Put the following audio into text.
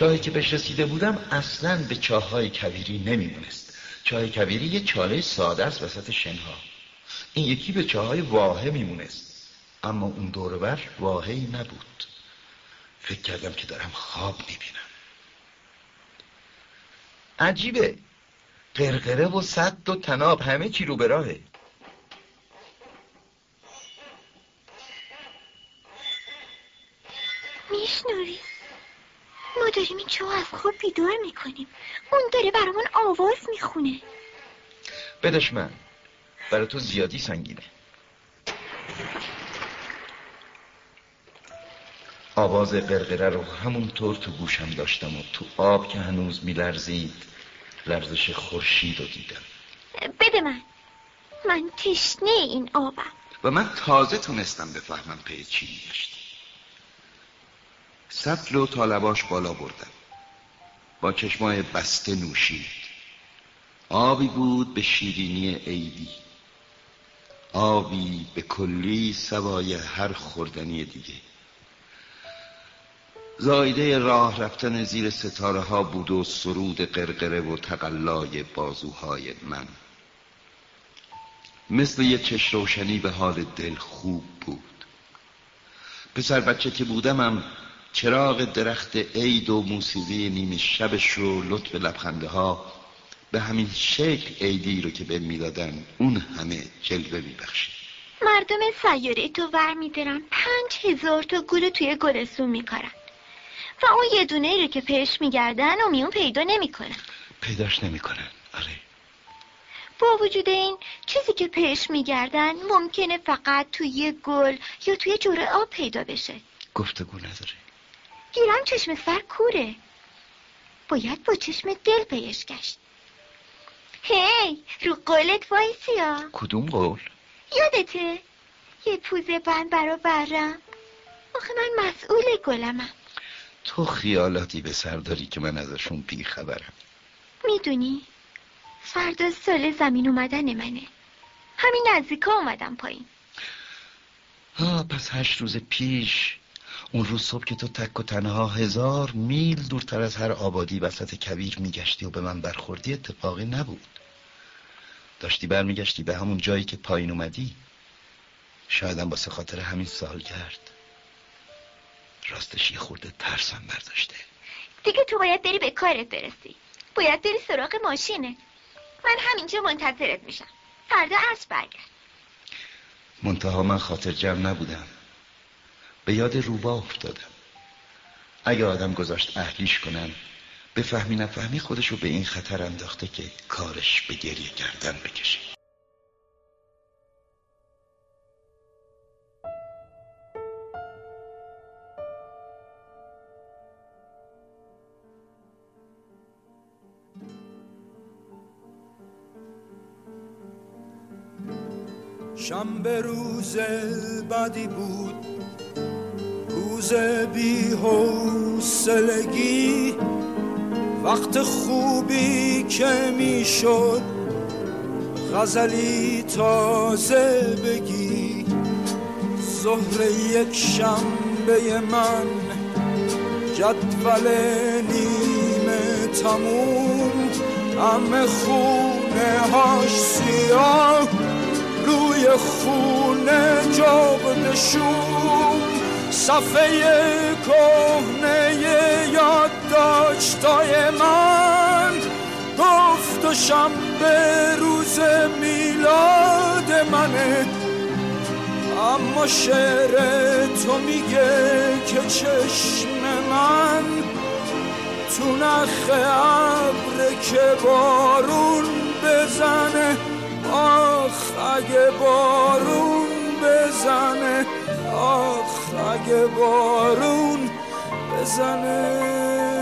چاهی که بهش رسیده بودم اصلا به چاه های کبیری نمیمونست چاه کبیری یه چاله ساده است وسط شنها. این یکی به چاه های واهه میمونست. اما اون دوربر واهی نبود. فکر کردم که دارم خواب می‌بینم. عجیبه. قرقره و صد و تناب همه چی رو به راهه. میشنوی؟ ما داریم این چه از خواب بیدار می‌کنیم. اون داره برامون آواز می‌خونه. بدش من. برای تو زیادی سنگینه. آواز قرقره رو همونطور تو گوشم داشتم و تو آب که هنوز میلرزید لرزش خورشید رو دیدم. بده من. من تشنه این آبم. و من تازه تونستم بفهمم پی چی میگشت سطل و طالباش بالا بردم با چشمای بسته نوشید. آبی بود به شیرینی عیدی. آبی به کلی سوای هر خوردنی دیگه. زایده راه رفتن زیر ستاره ها بود و سرود قرقره و تقلای بازوهای من. مثل یه چش به حال دل خوب بود. پسر بچه که بودمم چراغ درخت عید و موسیقی نیمه شبش رو لطف لبخنده ها به همین شکل عیدی رو که به می‌دادن اون همه جلوه میبخشید مردم سیاره تو ور میدارن پنج هزار تا گل توی گلسون میکارن و اون یه دونه رو که پیش میگردن و میون پیدا نمی‌کنن پیداش نمی‌کنن آره. با وجود این چیزی که پیش میگردن ممکنه فقط توی گل یا توی جوره آب پیدا بشه. گفتگو نداره. گیرم چشم سر کوره. باید با چشم دل پیش گشت. هی رو قولت وایسیا کدوم قول؟ یادته؟ یه پوزه بند برا برم آخه من مسئول گلمم. تو خیالاتی به سر داری که من ازشون بیخبرم. می‌دونی فردا سال زمین اومدن منه. همین نزدیکا اومدم پایین. ها پس هشت روز پیش اون روز صبح که تو تک و تنها هزار میل دورتر از هر آبادی وسط کبیر میگشتی و به من برخوردی اتفاقی نبود. داشتی برمیگشتی به همون جایی که پایین اومدی. شایدم واسه خاطر همین سال کرد راستش یه خورده ترسم برداشته. دیگه تو باید بری به کارت برسی. باید بری سراغ ماشینه من همینجا منتظرت میشم. فردا عصر برگرد. منتها من خاطر جمع نبودم. به یاد روبا افتادم. اگه آدم گذاشت اهلیش کنن به فهمی نفهمی خودشو به این خطر انداخته که کارش به گریه کردن بکشه. شنبه روز بدی بود. بی حوصلگی وقت خوبی که می‌شد غزلی تازه بگی. ظهر یک شنبه من جدول نیمه تموم. همه خونه هاش سیاه روی خونه جاب نشون. صفحه کهنه یاد داشتای من. گفت و روز میلاد منه اما شعر تو میگه که چشم من تو نخ ابر که بارون بزنه. آخ اگه بارون اگه بارون بزنه.